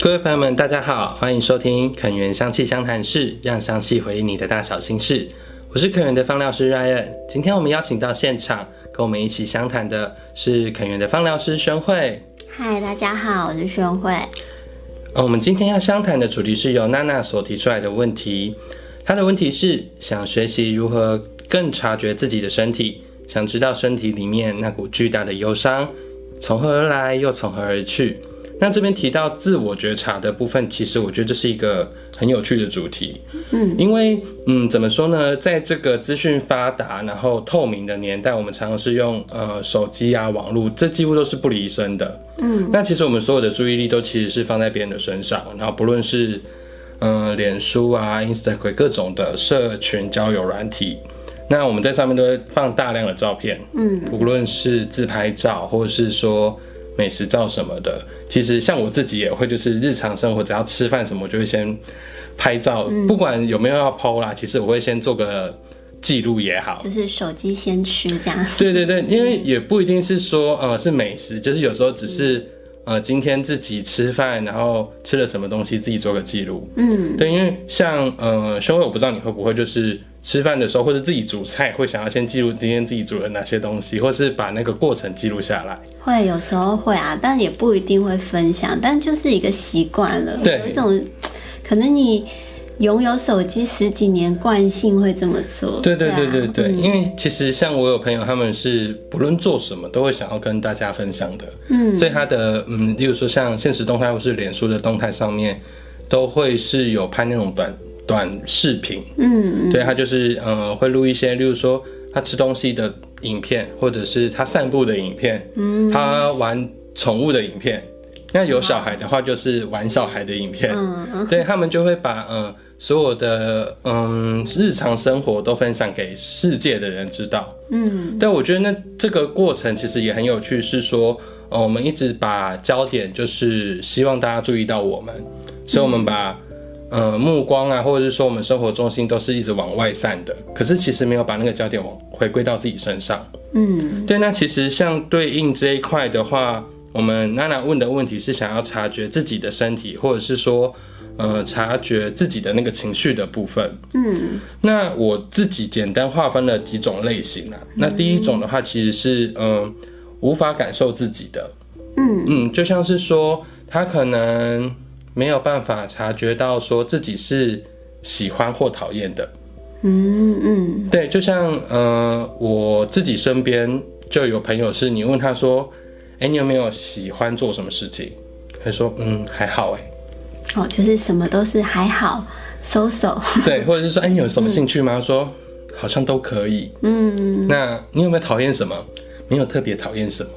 各位朋友们，大家好，欢迎收听肯源香气相谈室，让香气回应你的大小心事。我是肯源的芳疗师 Ryan，今天我们邀请到现场跟我们一起相谈的是肯源的芳疗师宣慧。嗨，大家好，我是宣慧。呃，我们今天要相谈的主题是由娜娜所提出来的问题。她的问题是想学习如何更察觉自己的身体，想知道身体里面那股巨大的忧伤从何而来，又从何而去。那这边提到自我觉察的部分，其实我觉得这是一个很有趣的主题。嗯，因为嗯，怎么说呢，在这个资讯发达然后透明的年代，我们常常是用呃手机啊、网络，这几乎都是不离身的。嗯，那其实我们所有的注意力都其实是放在别人的身上，然后不论是嗯、呃、脸书啊、Instagram 各种的社群交友软体，那我们在上面都会放大量的照片。嗯，无论是自拍照，或者是说美食照什么的。其实像我自己也会，就是日常生活只要吃饭什么，我就会先拍照，嗯、不管有没有要 PO 啦。其实我会先做个记录也好，就是手机先吃这样。对对对，因为也不一定是说呃是美食，就是有时候只是、嗯、呃今天自己吃饭，然后吃了什么东西，自己做个记录。嗯，对，因为像呃兄伟，我不知道你会不会就是。吃饭的时候，或者自己煮菜，会想要先记录今天自己煮了哪些东西，或是把那个过程记录下来。会有时候会啊，但也不一定会分享，但就是一个习惯了。对，有一种可能你拥有手机十几年，惯性会这么做。对对对对对，嗯、因为其实像我有朋友，他们是不论做什么都会想要跟大家分享的。嗯，所以他的嗯，例如说像现实动态或是脸书的动态上面，都会是有拍那种短。短视频，嗯，对，他就是呃会录一些，例如说他吃东西的影片，或者是他散步的影片，嗯，他玩宠物的影片。那有小孩的话，就是玩小孩的影片，嗯，对，他们就会把呃所有的嗯日常生活都分享给世界的人知道，嗯，但我觉得那这个过程其实也很有趣，是说，呃，我们一直把焦点就是希望大家注意到我们，所以我们把。呃，目光啊，或者是说我们生活中心都是一直往外散的，可是其实没有把那个焦点往回归到自己身上。嗯，对。那其实像对应这一块的话，我们娜娜问的问题是想要察觉自己的身体，或者是说，呃，察觉自己的那个情绪的部分。嗯，那我自己简单划分了几种类型啊。那第一种的话，其实是嗯、呃，无法感受自己的。嗯嗯，就像是说他可能。没有办法察觉到说自己是喜欢或讨厌的，嗯嗯，对，就像呃我自己身边就有朋友是，你问他说，哎，你有没有喜欢做什么事情？他说，嗯，还好，哎，哦，就是什么都是还好，so so，对，或者是说，哎，你有什么兴趣吗？嗯、说好像都可以，嗯，那你有没有讨厌什么？没有特别讨厌什么，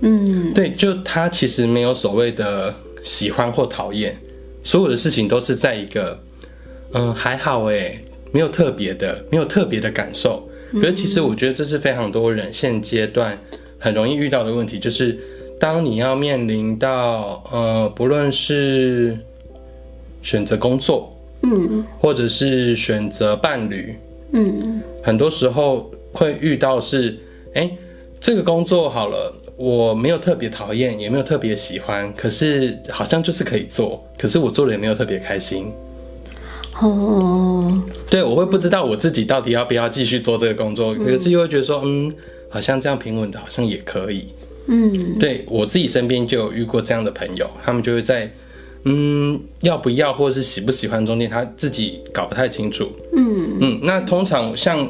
嗯，对，就他其实没有所谓的。喜欢或讨厌，所有的事情都是在一个，嗯，还好哎，没有特别的，没有特别的感受。可是其实我觉得这是非常多人现阶段很容易遇到的问题，就是当你要面临到，呃，不论是选择工作，嗯，或者是选择伴侣，嗯，很多时候会遇到是，诶，这个工作好了。我没有特别讨厌，也没有特别喜欢，可是好像就是可以做，可是我做了也没有特别开心。哦，对，我会不知道我自己到底要不要继续做这个工作，可是又会觉得说，嗯，好像这样平稳的，好像也可以。嗯，对，我自己身边就有遇过这样的朋友，他们就会在，嗯，要不要或者是喜不喜欢中间，他自己搞不太清楚。嗯嗯，那通常像。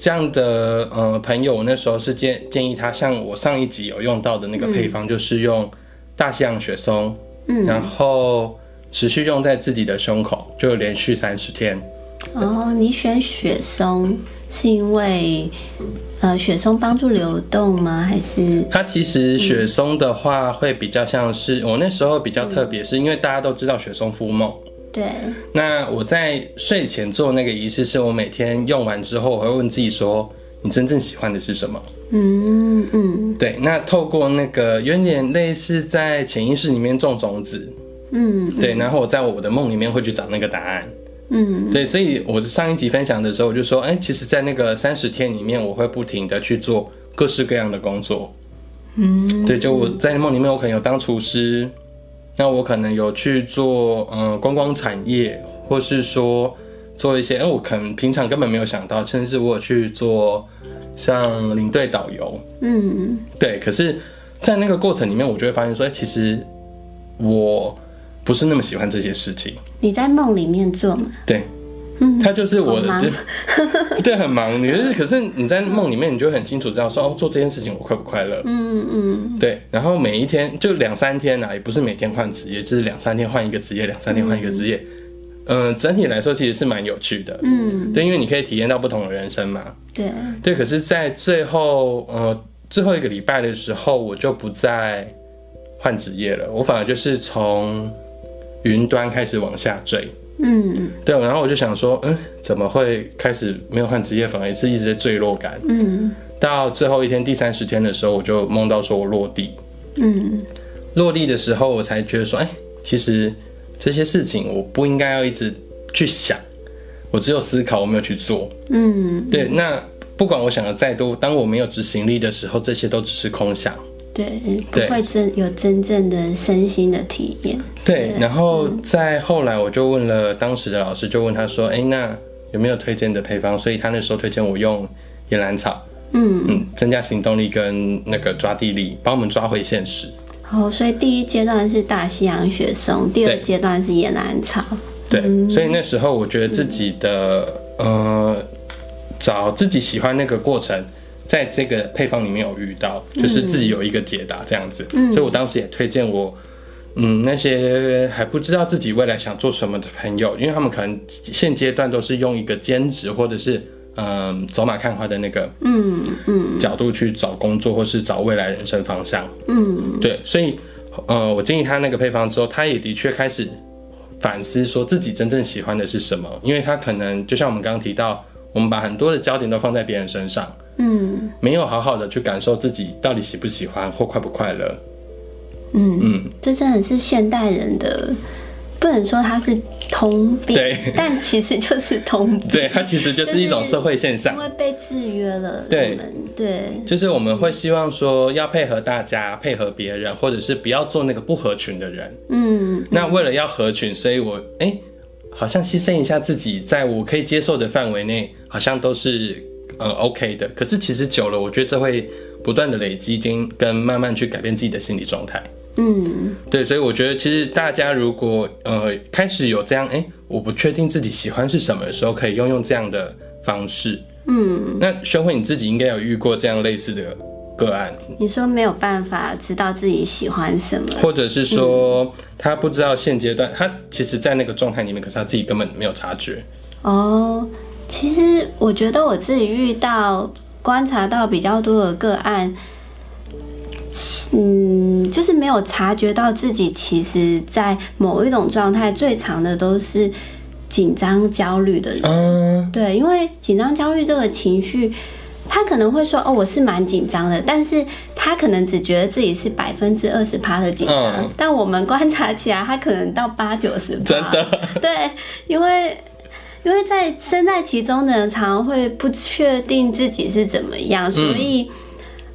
这样的呃朋友，我那时候是建建议他，像我上一集有用到的那个配方，就是用大西洋雪松，嗯，然后持续用在自己的胸口，就连续三十天。哦，你选雪松是因为呃雪松帮助流动吗？还是它其实雪松的话会比较像是我那时候比较特别，是因为大家都知道雪松敷梦。对，那我在睡前做那个仪式，是我每天用完之后，我会问自己说：“你真正喜欢的是什么？”嗯嗯，对。那透过那个有点类似在潜意识里面种种子，嗯，对。然后我在我的梦里面会去找那个答案，嗯，对。所以我上一集分享的时候，我就说：“哎，其实，在那个三十天里面，我会不停的去做各式各样的工作。”嗯，对，就我在梦里面，我可能有当厨师，那我可能有去做嗯观光产业，或是说做一些，哎，我可能平常根本没有想到，甚至是我有去做像领队导游，嗯，对，可是，在那个过程里面，我就会发现说，哎，其实我不是那么喜欢这些事情。你在梦里面做吗？对。嗯，他就是我的，就 对，很忙。你就是，可是你在梦里面，你就很清楚知道说，哦，做这件事情我快不快乐？嗯嗯，对。然后每一天就两三天啊，也不是每天换职业，就是两三天换一个职业，两三天换一个职业。嗯、呃，整体来说其实是蛮有趣的。嗯，对，因为你可以体验到不同的人生嘛。对对，可是，在最后呃最后一个礼拜的时候，我就不再换职业了，我反而就是从云端开始往下坠。嗯，对，然后我就想说，嗯，怎么会开始没有换职业，反而是一直在坠落感。嗯，到最后一天第三十天的时候，我就梦到说我落地。嗯，落地的时候，我才觉得说，哎，其实这些事情我不应该要一直去想，我只有思考，我没有去做。嗯，对，那不管我想的再多，当我没有执行力的时候，这些都只是空想。对，不会真有真正的身心的体验。对，然后再后来，我就问了当时的老师，就问他说：“哎，那有没有推荐的配方？”所以他那时候推荐我用岩兰草，嗯嗯，增加行动力跟那个抓地力，帮我们抓回现实。哦，所以第一阶段是大西洋雪松，第二阶段是野兰草。对，所以那时候我觉得自己的呃，找自己喜欢那个过程。在这个配方里面有遇到，就是自己有一个解答这样子，嗯、所以我当时也推荐我，嗯，那些还不知道自己未来想做什么的朋友，因为他们可能现阶段都是用一个兼职或者是嗯走马看花的那个嗯嗯。角度去找工作或是找未来人生方向，嗯，对，所以呃我建议他那个配方之后，他也的确开始反思说自己真正喜欢的是什么，因为他可能就像我们刚刚提到。我们把很多的焦点都放在别人身上，嗯，没有好好的去感受自己到底喜不喜欢或快不快乐，嗯嗯，这真的是现代人的，不能说它是通病，对，但其实就是通病，对，它其实就是一种社会现象，因为被制约了，对。对，就是我们会希望说要配合大家，配合别人，或者是不要做那个不合群的人，嗯，那为了要合群，所以我哎。欸好像牺牲一下自己，在我可以接受的范围内，好像都是呃 OK 的。可是其实久了，我觉得这会不断的累积，跟跟慢慢去改变自己的心理状态。嗯，对，所以我觉得其实大家如果呃开始有这样，哎、欸，我不确定自己喜欢是什么的时候，可以用用这样的方式。嗯，那宣慧你自己应该有遇过这样类似的。个案，你说没有办法知道自己喜欢什么，或者是说他不知道现阶段、嗯、他其实，在那个状态里面，可是他自己根本没有察觉。哦，其实我觉得我自己遇到观察到比较多的个案，嗯，就是没有察觉到自己其实，在某一种状态，最长的都是紧张焦虑的人。嗯，对，因为紧张焦虑这个情绪。他可能会说：“哦，我是蛮紧张的。”但是他可能只觉得自己是百分之二十趴的紧张，嗯、但我们观察起来，他可能到八九十趴。真的？对，因为因为在身在其中的人，常常会不确定自己是怎么样，所以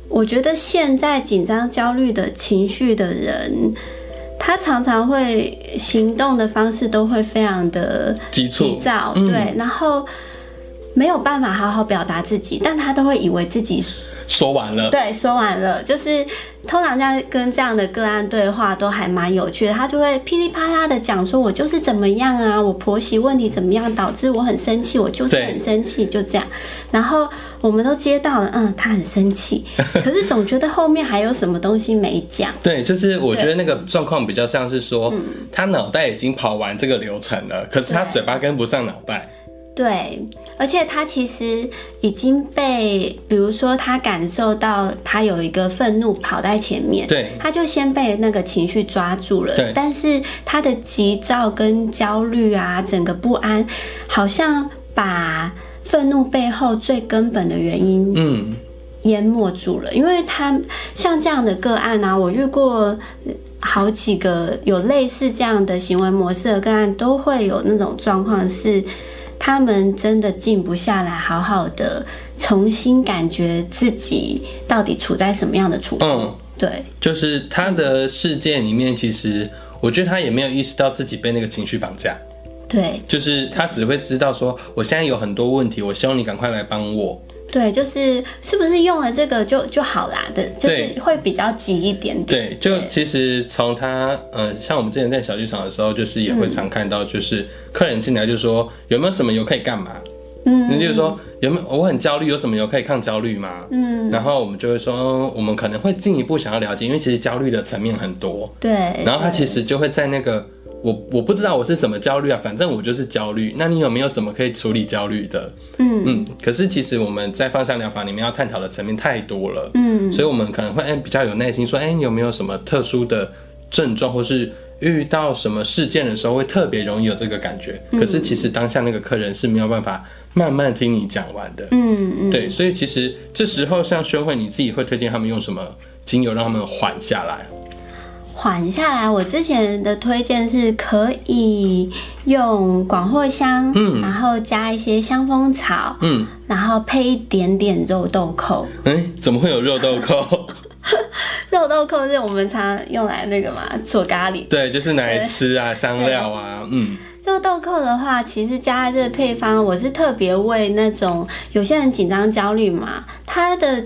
我觉得现在紧张、焦虑的情绪的人，他常常会行动的方式都会非常的急躁，嗯、对，然后。没有办法好好表达自己，但他都会以为自己说完了。对，说完了，就是通常在跟这样的个案对话都还蛮有趣的。他就会噼里啪啦的讲说：“我就是怎么样啊，我婆媳问题怎么样，导致我很生气，我就是很生气，就这样。”然后我们都接到了，嗯，他很生气，可是总觉得后面还有什么东西没讲。对，就是我觉得那个状况比较像是说，他脑袋已经跑完这个流程了，可是他嘴巴跟不上脑袋。对，而且他其实已经被，比如说他感受到他有一个愤怒跑在前面，对，他就先被那个情绪抓住了。对，但是他的急躁跟焦虑啊，整个不安，好像把愤怒背后最根本的原因，嗯，淹没住了。嗯、因为他像这样的个案啊，我遇过好几个有类似这样的行为模式的个案，都会有那种状况是。他们真的静不下来，好好的重新感觉自己到底处在什么样的处境。嗯，对，就是他的世界里面，其实我觉得他也没有意识到自己被那个情绪绑架。对，就是他只会知道说，我现在有很多问题，我希望你赶快来帮我。对，就是是不是用了这个就就好啦的，就是会比较急一点点。对，就其实从他，呃，像我们之前在小剧场的时候，就是也会常看到，就是客人进来就说有没有什么油可以干嘛？嗯，那就是说有没有我很焦虑，有什么油可以抗焦虑吗？嗯，然后我们就会说，我们可能会进一步想要了解，因为其实焦虑的层面很多。对，然后他其实就会在那个。我我不知道我是什么焦虑啊，反正我就是焦虑。那你有没有什么可以处理焦虑的？嗯嗯。可是其实我们在芳香疗法里面要探讨的层面太多了，嗯，所以我们可能会哎比较有耐心说，哎，你有没有什么特殊的症状，或是遇到什么事件的时候会特别容易有这个感觉？可是其实当下那个客人是没有办法慢慢听你讲完的，嗯嗯。对，所以其实这时候像宣慧，你自己会推荐他们用什么精油让他们缓下来？缓下来，我之前的推荐是可以用广藿香，嗯，然后加一些香蜂草，嗯，然后配一点点肉豆蔻。哎、欸，怎么会有肉豆蔻？肉豆蔻是我们常用来那个嘛，做咖喱。对，就是拿来吃啊，香料啊，嗯。肉豆蔻的话，其实加在这个配方，我是特别为那种有些人紧张焦虑嘛，他的。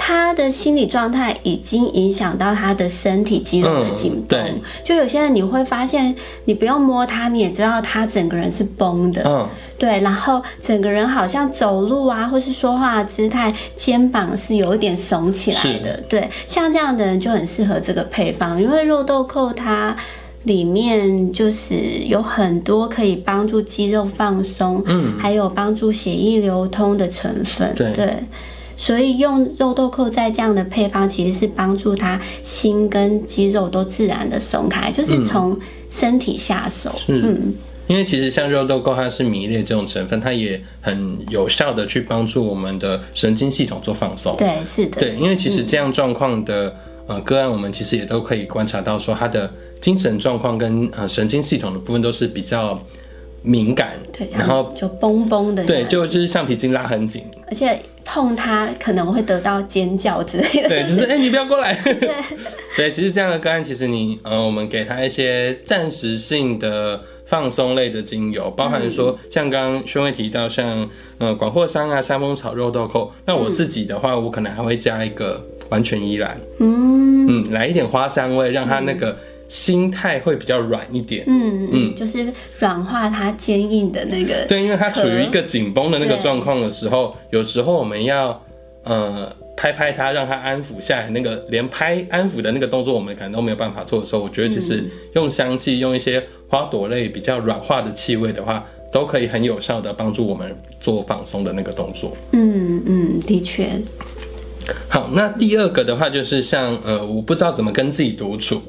他的心理状态已经影响到他的身体肌肉的紧绷，嗯，就有些人你会发现，你不用摸他，你也知道他整个人是绷的，嗯，对，然后整个人好像走路啊，或是说话的姿态，肩膀是有一点耸起来的，对，像这样的人就很适合这个配方，因为肉豆蔻它里面就是有很多可以帮助肌肉放松，嗯，还有帮助血液流通的成分，对。对所以用肉豆蔻在这样的配方，其实是帮助他心跟肌肉都自然的松开，就是从身体下手。嗯，嗯，因为其实像肉豆蔻，它是米类这种成分，它也很有效的去帮助我们的神经系统做放松。对，是的。对，因为其实这样状况的呃个案，我们其实也都可以观察到，说他的精神状况跟呃神经系统的部分都是比较敏感。对，然后就绷绷的。对，就就是橡皮筋拉很紧，而且。碰它可能会得到尖叫之类的。对，就是 哎、欸，你不要过来。对，对，其实这样的个案，其实你呃，我们给他一些暂时性的放松类的精油，包含说像刚刚宣慧提到像呃广藿香啊、香蜂草、肉豆蔻。那我自己的话，我可能还会加一个完全依兰，嗯嗯，来一点花香味，让它那个。心态会比较软一点，嗯嗯，就是软化它坚硬的那个。对，因为它处于一个紧绷的那个状况的时候，有时候我们要呃拍拍它，让它安抚下来。那个连拍安抚的那个动作，我们可能都没有办法做的时候，我觉得其实用香气，用一些花朵类比较软化的气味的话，都可以很有效的帮助我们做放松的那个动作。嗯嗯，的确。好，那第二个的话就是像呃，我不知道怎么跟自己独处。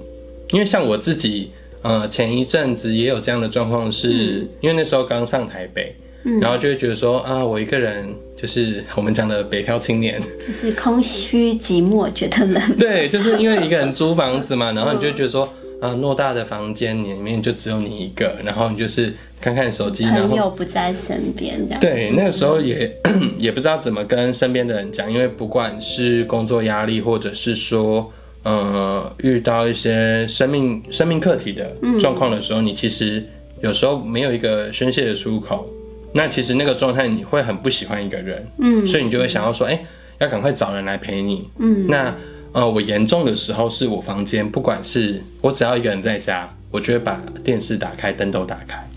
因为像我自己，呃，前一阵子也有这样的状况，是因为那时候刚上台北，嗯，然后就会觉得说啊，我一个人就是我们讲的北漂青年，就是空虚寂寞，觉得冷。对，就是因为一个人租房子嘛，然后你就觉得说啊，偌大的房间里面就只有你一个，然后你就是看看手机，然后朋友不在身边，这样。对，那个时候也 也不知道怎么跟身边的人讲，因为不管是工作压力，或者是说。呃，遇到一些生命生命课题的状况的时候，嗯，你其实有时候没有一个宣泄的出口，那其实那个状态你会很不喜欢一个人，嗯，所以你就会想要说，哎，欸，要赶快找人来陪你，嗯，那呃，我严重的时候是我房间，不管是我只要一个人在家，我就会把电视打开，灯都打开，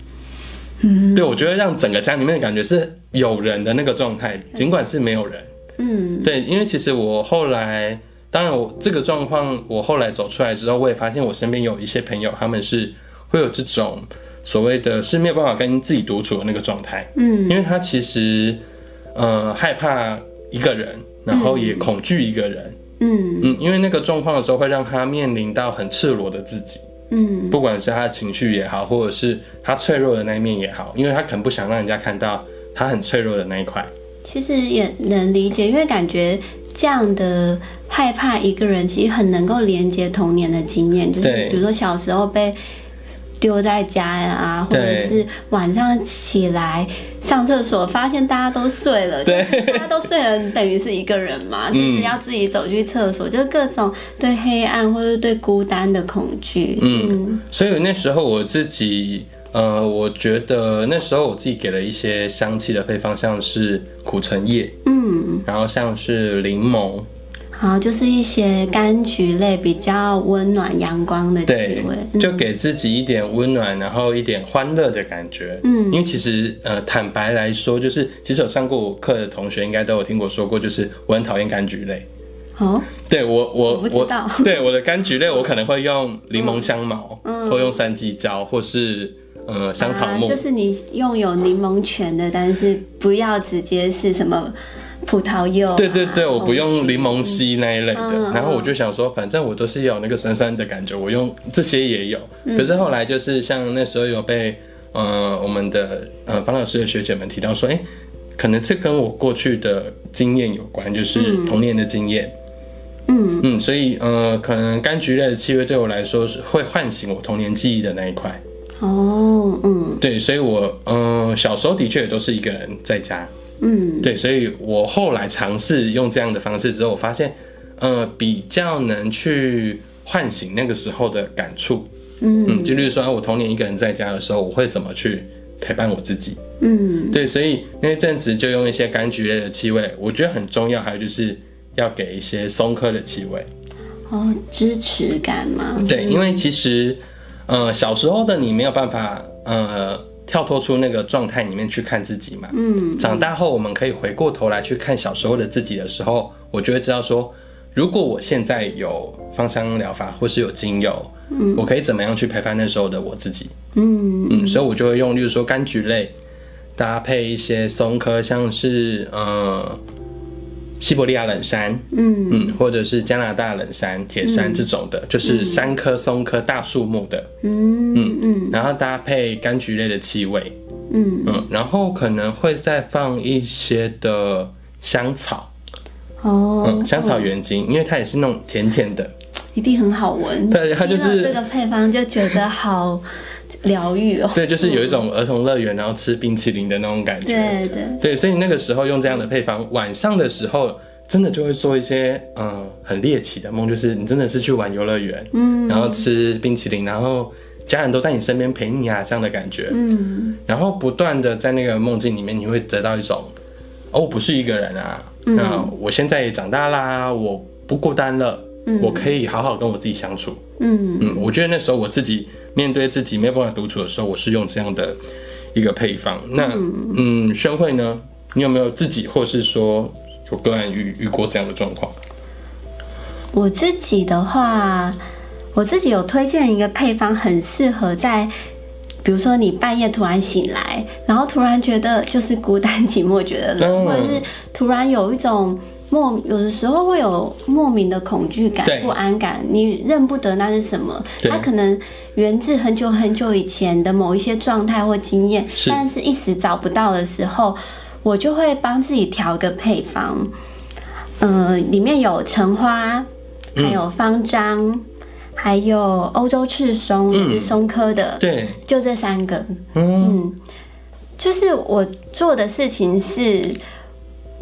嗯，对，我觉得让整个家里面的感觉是有人的那个状态，尽管是没有人，嗯，对，因为其实我后来。当然，我这个状况，我后来走出来之后，我也发现我身边有一些朋友，他们是会有这种所谓的是没有办法跟自己独处的那个状态。嗯，因为他其实呃害怕一个人，然后也恐惧一个人。嗯嗯，因为那个状况的时候，会让他面临到很赤裸的自己。嗯，不管是他的情绪也好，或者是他脆弱的那一面也好，因为他可能不想让人家看到他很脆弱的那一块。其实也能理解，因为感觉。这样的害怕一个人，其实很能够连接童年的经验，就是比如说小时候被丢在家啊，或者是晚上起来上厕所，发现大家都睡了，对，大家都睡了，等于是一个人嘛，就是要自己走去厕所，就各种对黑暗或者对孤单的恐惧。嗯，所以那时候我自己，呃，我觉得那时候我自己给了一些香气的配方，像是苦橙叶，嗯，然后像是柠檬。好，就是一些柑橘类比较温暖、阳光的气味，对，就给自己一点温暖，然后一点欢乐的感觉。嗯，因为其实呃，坦白来说，就是其实有上过我课的同学应该都有听我说过，就是我很讨厌柑橘类。哦，对我我我不知道，对我的柑橘类，我可能会用柠檬香茅，嗯，或用山鸡椒，或是呃香桃木，啊，就是你用有柠檬泉的，但是不要直接是什么。葡萄柚、啊，对对对，我不用柠檬烯那一类的。嗯、然后我就想说，反正我都是有那个酸酸的感觉，我用这些也有。嗯、可是后来就是像那时候有被呃我们的呃方老师的学姐们提到说，哎，可能这跟我过去的经验有关，就是童年的经验。嗯嗯，所以呃可能柑橘类的气味对我来说是会唤醒我童年记忆的那一块。哦，嗯嗯，对，所以我嗯、呃、小时候的确也都是一个人在家。嗯，对，所以我后来尝试用这样的方式之后，我发现，呃，比较能去唤醒那个时候的感触。嗯嗯，就例如说，我童年一个人在家的时候，我会怎么去陪伴我自己？嗯，对，所以那阵子就用一些柑橘类的气味，我觉得很重要。还有就是要给一些松科的气味。哦，支持感吗？对，因为其实，呃，小时候的你没有办法，呃。跳脱出那个状态里面去看自己嘛。嗯，长大后我们可以回过头来去看小时候的自己的时候，我就会知道说，如果我现在有芳香疗法或是有精油，嗯，我可以怎么样去陪伴那时候的我自己？嗯嗯，所以我就会用，例如说柑橘类搭配一些松科，像是呃。西伯利亚冷杉，嗯。嗯，或者是加拿大冷杉、铁杉这种的，嗯、就是三棵、松科大树木的，嗯嗯嗯，然后搭配柑橘类的气味，嗯。嗯，然后可能会再放一些的香草，哦，嗯，香草原精，因为它也是那种甜甜的，一定很好闻。对，它就是这个配方就觉得好。疗愈哦，对，就是有一种儿童乐园，然后吃冰淇淋的那种感觉。对对。对，所以那个时候用这样的配方，晚上的时候真的就会做一些嗯很猎奇的梦，就是你真的是去玩游乐园，嗯，然后吃冰淇淋，然后家人都在你身边陪你啊这样的感觉，嗯，然后不断的在那个梦境里面，你会得到一种哦，我不是一个人啊，那我现在也长大啦，我不孤单了，我可以好好跟我自己相处，嗯。嗯，我觉得那时候我自己。面对自己没有办法独处的时候，我是用这样的一个配方。那嗯，宣慧呢？你有没有自己，或是说有个案遇遇过这样的状况？我自己的话，我自己有推荐一个配方，很适合在，比如说你半夜突然醒来，然后突然觉得就是孤单寂寞，觉得冷，或者是突然有一种。莫有的时候会有莫名的恐惧感、不安感，你认不得那是什么。它可能源自很久很久以前的某一些状态或经验，但是一时找不到的时候，我就会帮自己调个配方。呃，里面有橙花，还有方樟，还有欧洲赤松，也是松科的。对，就这三个。嗯，就是我做的事情是。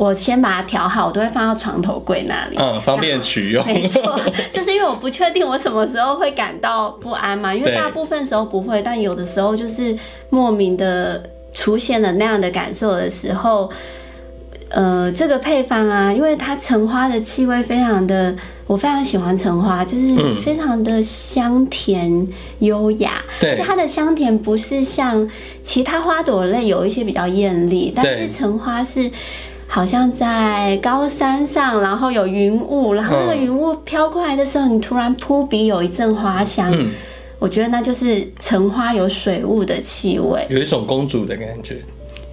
我先把它调好，我都会放到床头柜那里，嗯，方便取用。没错，就是因为我不确定我什么时候会感到不安嘛，因为大部分时候不会，但有的时候就是莫名的出现了那样的感受的时候，呃，这个配方啊，因为它橙花的气味非常的，我非常喜欢橙花，就是非常的香甜优雅。对，它的香甜不是像其他花朵类有一些比较艳丽，但是橙花是。好像在高山上，然后有云雾，然后那个云雾飘过来的时候，你突然扑鼻有一阵花香，嗯，我觉得那就是橙花有水雾的气味，有一种公主的感觉。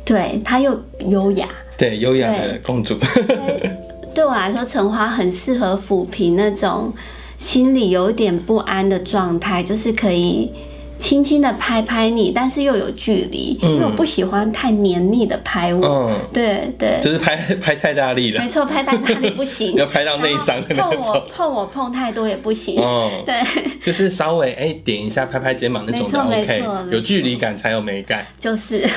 对，它又优雅，对，优雅的公主。对，对我来说，橙花很适合抚平那种心里有点不安的状态，就是可以轻轻的拍拍你，但是又有距离，嗯，因为我不喜欢太黏腻的拍我。嗯，对对，就是拍 拍太大力了。没错，拍太大力不行，要拍到内伤的那种。碰我碰我碰太多也不行。哦，对，就是稍微哎、欸、点一下拍拍肩膀那种的 OK，有距离感才有美感。就是。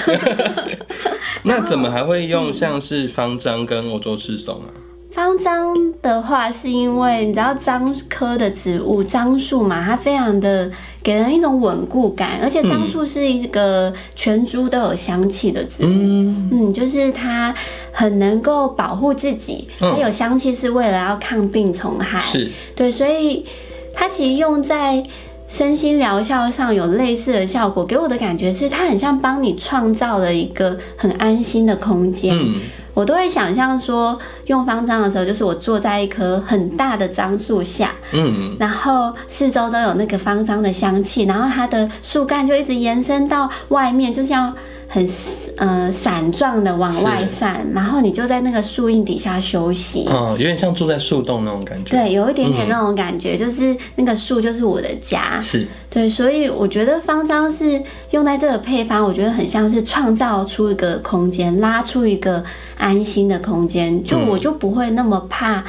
那怎么还会用像是方章跟欧洲赤松啊？方樟的话，是因为你知道樟科的植物樟树嘛，它非常的给人一种稳固感，而且樟树是一个全株都有香气的植物，嗯，嗯，就是它很能够保护自己，它有香气是为了要抗病虫害，是。对，所以它其实用在身心疗效上有类似的效果，给我的感觉是它很像帮你创造了一个很安心的空间。嗯我都会想象说，用方丈的时候，就是我坐在一棵很大的樟树下，嗯，然后四周都有那个方樟的香气，然后它的树干就一直延伸到外面，就像。很呃伞状的往外散，然后你就在那个树荫底下休息，嗯，有点像住在树洞那种感觉。对，有一点点那种感觉，嗯、就是那个树就是我的家。是，对，所以我觉得方樟是用在这个配方，我觉得很像是创造出一个空间，拉出一个安心的空间，就我就不会那么怕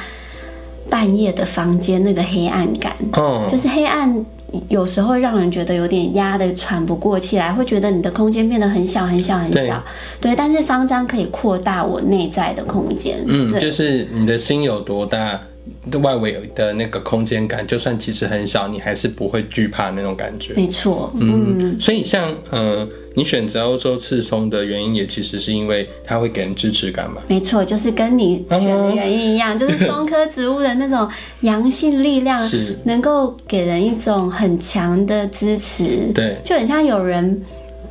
半夜的房间那个黑暗感。哦，就是黑暗。有时候让人觉得有点压得喘不过气来，会觉得你的空间变得很小很小很小。对，对，但是方丈可以扩大我内在的空间。嗯，就是你的心有多大，外围的那个空间感，就算其实很小，你还是不会惧怕那种感觉。没错，嗯，嗯，所以像呃。你选择欧洲赤松的原因，也其实是因为它会给人支持感嘛？没错，就是跟你选的原因一样，就是 松科植物的那种阳性力量，是能够给人一种很强的支持。对，就很像有人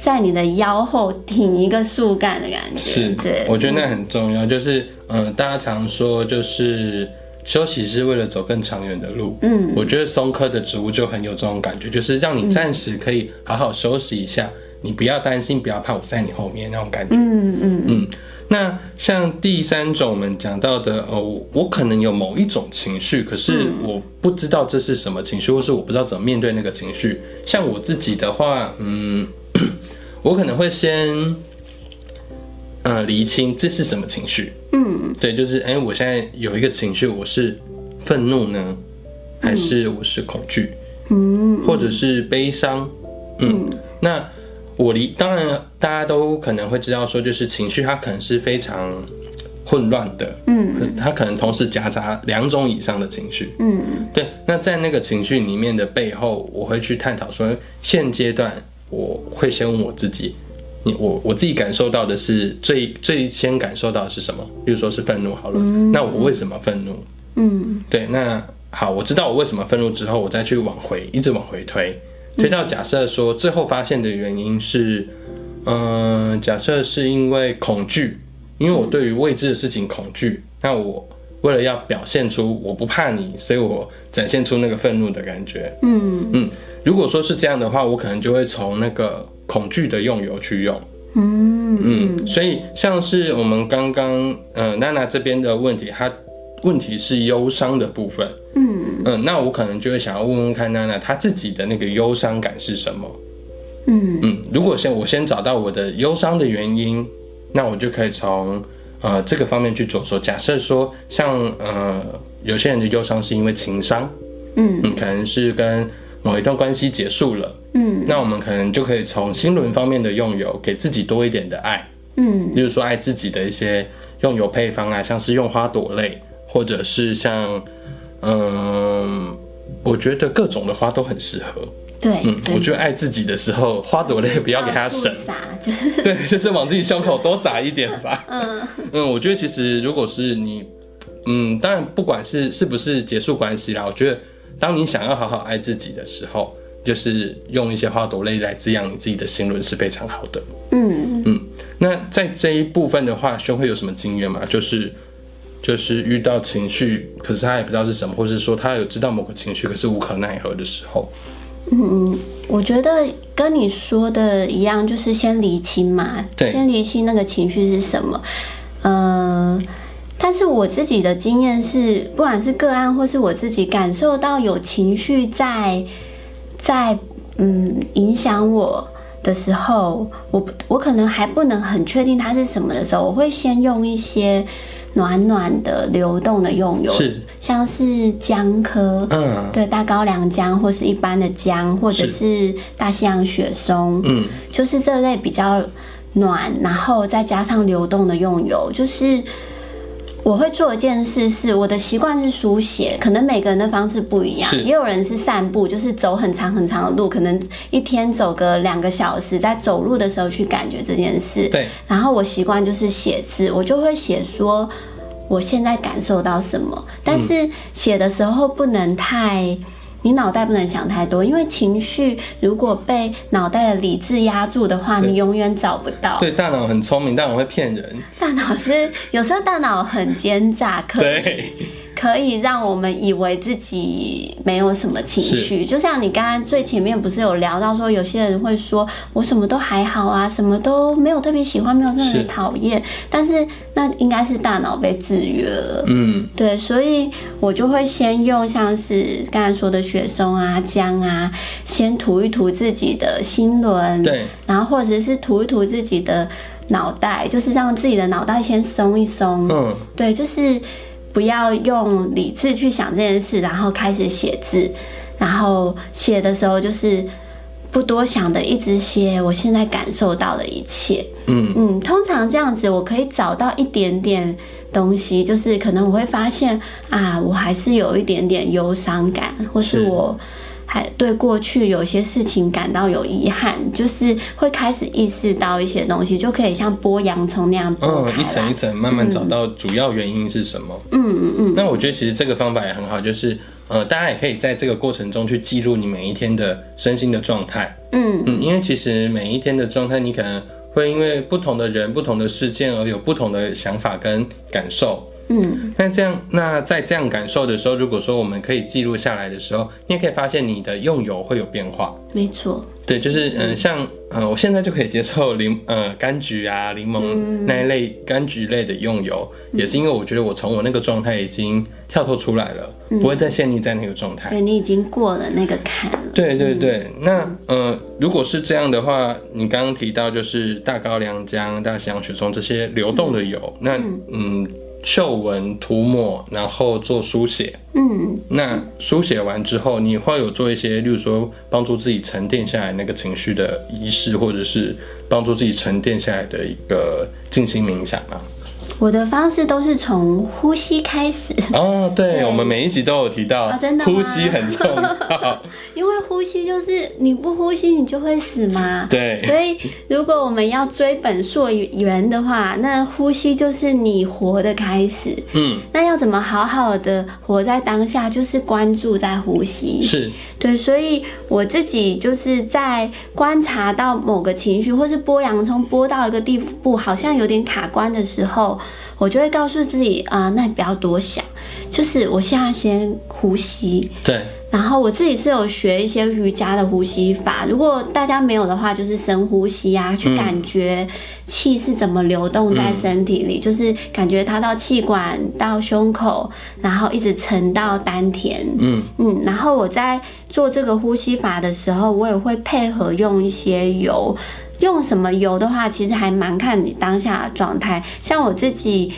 在你的腰后挺一个树干的感觉。是，对，我觉得那很重要。就是，嗯、呃，大家常说，就是休息是为了走更长远的路。嗯，我觉得松科的植物就很有这种感觉，就是让你暂时可以好好休息一下。你不要担心，不要怕，我在你后面那种感觉。嗯嗯嗯。那像第三种我们讲到的，哦，我可能有某一种情绪，可是我不知道这是什么情绪，或是我不知道怎么面对那个情绪。像我自己的话，嗯，我可能会先，呃，厘清这是什么情绪。嗯，对，就是，哎，我现在有一个情绪，我是愤怒呢，还是我是恐惧？嗯，或者是悲伤？嗯，那。我离当然，大家都可能会知道，说就是情绪，它可能是非常混乱的，嗯，它可能同时夹杂两种以上的情绪，嗯，对。那在那个情绪里面的背后，我会去探讨说，现阶段我会先问我自己，你我我自己感受到的是最最先感受到的是什么？比如说是愤怒好了，嗯，那我为什么愤怒？嗯，对。那好，我知道我为什么愤怒之后，我再去往回一直往回推。推到假设说，最后发现的原因是，嗯、呃，假设是因为恐惧，因为我对于未知的事情恐惧，那我为了要表现出我不怕你，所以我展现出那个愤怒的感觉。嗯嗯，如果说是这样的话，我可能就会从那个恐惧的用油去用。嗯嗯，所以像是我们刚刚呃娜娜这边的问题，她问题是忧伤的部分。嗯嗯，那我可能就会想要问问看娜娜她自己的那个忧伤感是什么？嗯嗯，如果先我先找到我的忧伤的原因，那我就可以从呃这个方面去着手。假设说像呃有些人的忧伤是因为情商，嗯嗯，可能是跟某一段关系结束了，嗯，那我们可能就可以从心轮方面的用油，给自己多一点的爱，嗯，就是说爱自己的一些用油配方啊，像是用花朵类，或者是像。嗯，我觉得各种的花都很适合。对，嗯，我觉得爱自己的时候，花朵类不要给它省，就是 对，就是往自己胸口多撒一点吧。嗯嗯，我觉得其实如果是你，嗯，当然不管是是不是结束关系啦，我觉得当你想要好好爱自己的时候，就是用一些花朵类来滋养你自己的心轮是非常好的。嗯嗯，那在这一部分的话，兄会有什么经验吗？就是。就是遇到情绪，可是他也不知道是什么，或是说他有知道某个情绪，可是无可奈何的时候。嗯，我觉得跟你说的一样，就是先厘清嘛，对，先厘清那个情绪是什么。呃，但是我自己的经验是，不管是个案或是我自己感受到有情绪在，在。嗯影响我的时候，我我可能还不能很确定它是什么的时候，我会先用一些暖暖的流动的用油，是像是姜科，嗯，对，大高粱姜或是一般的姜，或者是大西洋雪松，嗯，就是这类比较暖，然后再加上流动的用油，就是。我会做一件事是，是我的习惯是书写，可能每个人的方式不一样，也有人是散步，就是走很长很长的路，可能一天走个两个小时，在走路的时候去感觉这件事。对。然后我习惯就是写字，我就会写说我现在感受到什么，但是写的时候不能太。你脑袋不能想太多，因为情绪如果被脑袋的理智压住的话，你永远找不到。对，大脑很聪明，大脑会骗人。大脑是有时候大脑很奸诈，可以可以让我们以为自己没有什么情绪。就像你刚刚最前面不是有聊到说，有些人会说我什么都还好啊，什么都没有特别喜欢，没有特别讨厌，但是那应该是大脑被制约了。嗯，对，所以我就会先用像是刚才说的。雪松啊，姜啊，先涂一涂自己的心轮，对，然后或者是涂一涂自己的脑袋，就是让自己的脑袋先松一松，嗯，对，就是不要用理智去想这件事，然后开始写字，然后写的时候就是不多想的，一直写我现在感受到的一切，嗯。嗯，通常这样子我可以找到一点点。东西就是可能我会发现啊，我还是有一点点忧伤感，或是。我还对过去有些事情感到有遗憾，就是会开始意识到一些东西，就可以像剥洋葱那样剥开，嗯，一层一层慢慢找到主要原因是什么。嗯嗯嗯。那我觉得其实这个方法也很好，就是呃，大家也可以在这个过程中去记录你每一天的身心的状态。嗯嗯，因为其实每一天的状态，你可能。会因为不同的人、不同的事件而有不同的想法跟感受。嗯，那这样，那在这样感受的时候，如果说我们可以记录下来的时候，你也可以发现你的用油会有变化。没错。对，就是嗯、呃，像嗯、呃，我现在就可以接受柠呃柑橘啊、柠檬那一类柑橘类的用油，嗯、也是因为我觉得我从我那个状态已经跳脱出来了，嗯、不会再陷溺在那个状态。对，你已经过了那个坎了。对对对，嗯、那呃，如果是这样的话，你刚刚提到就是大高粱姜、大西洋雪松这些流动的油，嗯、那嗯。嗅闻、涂抹，然后做书写。嗯，那书写完之后，你会有做一些，例如说帮助自己沉淀下来那个情绪的仪式，或者是帮助自己沉淀下来的一个静心冥想啊。我的方式都是从呼吸开始。哦，对，对。我们每一集都有提到，真的呼吸很重要，因为呼吸就是你不呼吸你就会死嘛，对，所以如果我们要追本溯源的话，那呼吸就是你活的开始，嗯，那要怎么好好的活在当下，就是关注在呼吸，是。对，所以我自己就是在观察到某个情绪，或是剥洋葱剥到一个地步，好像有点卡关的时候。我就会告诉自己啊、呃，那你不要多想，就是我现在先呼吸。对。然后我自己是有学一些瑜伽的呼吸法，如果大家没有的话，就是深呼吸啊，去感觉气是怎么流动在身体里，嗯、就是感觉它到气管到胸口，然后一直沉到丹田。嗯嗯。然后我在做这个呼吸法的时候，我也会配合用一些油。用什么油的话，其实还蛮看你当下的状态。像我自己，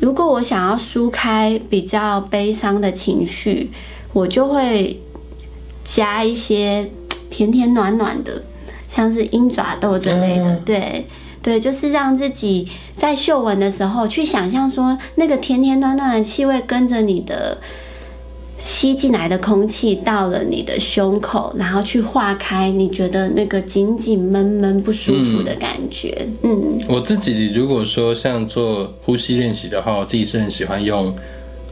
如果我想要舒开比较悲伤的情绪，我就会加一些甜甜暖暖的，像是鹰爪豆之类的。嗯、对对，就是让自己在嗅闻的时候去想象说，那个甜甜暖暖的气味跟着你的。吸进来的空气到了你的胸口，然后去化开你觉得那个紧紧闷闷不舒服的感觉。嗯，嗯，我自己如果说像做呼吸练习的话，我自己是很喜欢用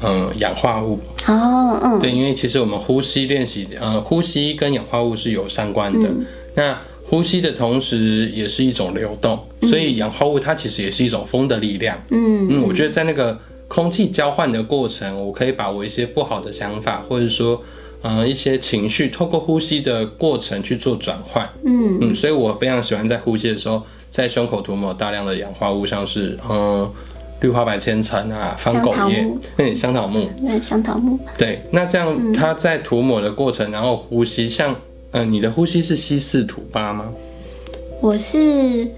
嗯氧化物。哦，嗯，对，因为其实我们呼吸练习，呃，呼吸跟氧化物是有相关的。嗯、那呼吸的同时也是一种流动，所以氧化物它其实也是一种风的力量。嗯嗯，我觉得在那个。空气交换的过程，我可以把我一些不好的想法，或者说，呃，一些情绪，透过呼吸的过程去做转换。嗯嗯，所以我非常喜欢在呼吸的时候，在胸口涂抹大量的氧化物，像是嗯，绿花白千层啊，方狗叶，嗯，香桃木，对，香桃木。对，那这样它在涂抹的过程，然后呼吸，像呃，你的呼吸是吸四吐八吗？我是，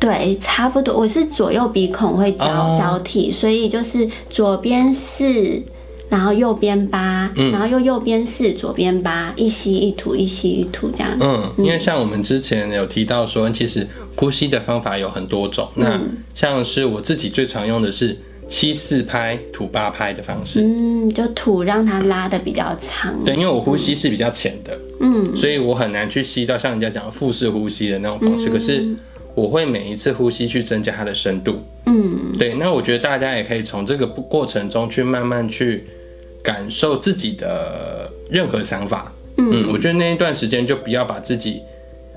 对，差不多。我是左右鼻孔会交、哦、交替，所以就是左边四，然后右边八，嗯、然后又右边四，左边八，一吸一吐，一吸一吐这样子。嗯，因为像我们之前有提到说，其实呼吸的方法有很多种。嗯、那像是我自己最常用的是。吸四拍，吐八拍的方式。嗯，就吐让它拉的比较长。对，因为我呼吸是比较浅的，嗯，所以我很难去吸到像人家讲的腹式呼吸的那种方式。嗯、可是我会每一次呼吸去增加它的深度。嗯，对。那我觉得大家也可以从这个过程中去慢慢去感受自己的任何想法。嗯，嗯，我觉得那一段时间就不要把自己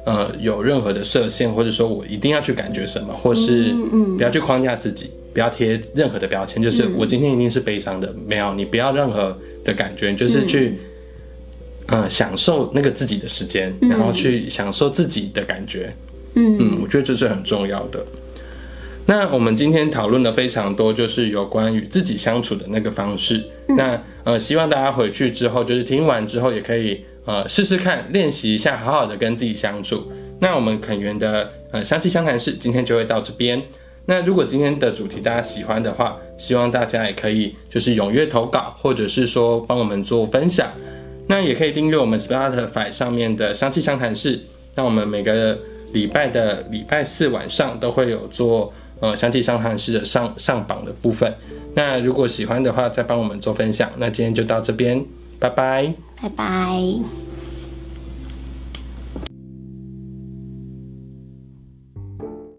呃有任何的设限，或者说我一定要去感觉什么，或是不要去框架自己。不要贴任何的标签，就是我今天一定是悲伤的，嗯、没有，你不要任何的感觉，就是去，嗯、呃，享受那个自己的时间，嗯、然后去享受自己的感觉，嗯嗯，我觉得这是很重要的。那我们今天讨论的非常多，就是有关于自己相处的那个方式。嗯、那呃，希望大家回去之后，就是听完之后，也可以呃试试看，练习一下，好好的跟自己相处。那我们肯源的呃香气相谈室今天就会到这边。那如果今天的主题大家喜欢的话，希望大家也可以就是踊跃投稿，或者是说帮我们做分享。那也可以订阅我们 Spotify 上面的香气相谈室。那我们每个礼拜的礼拜四晚上都会有做呃详细上韩式的上上榜的部分。那如果喜欢的话，再帮我们做分享。那今天就到这边，拜拜，拜拜。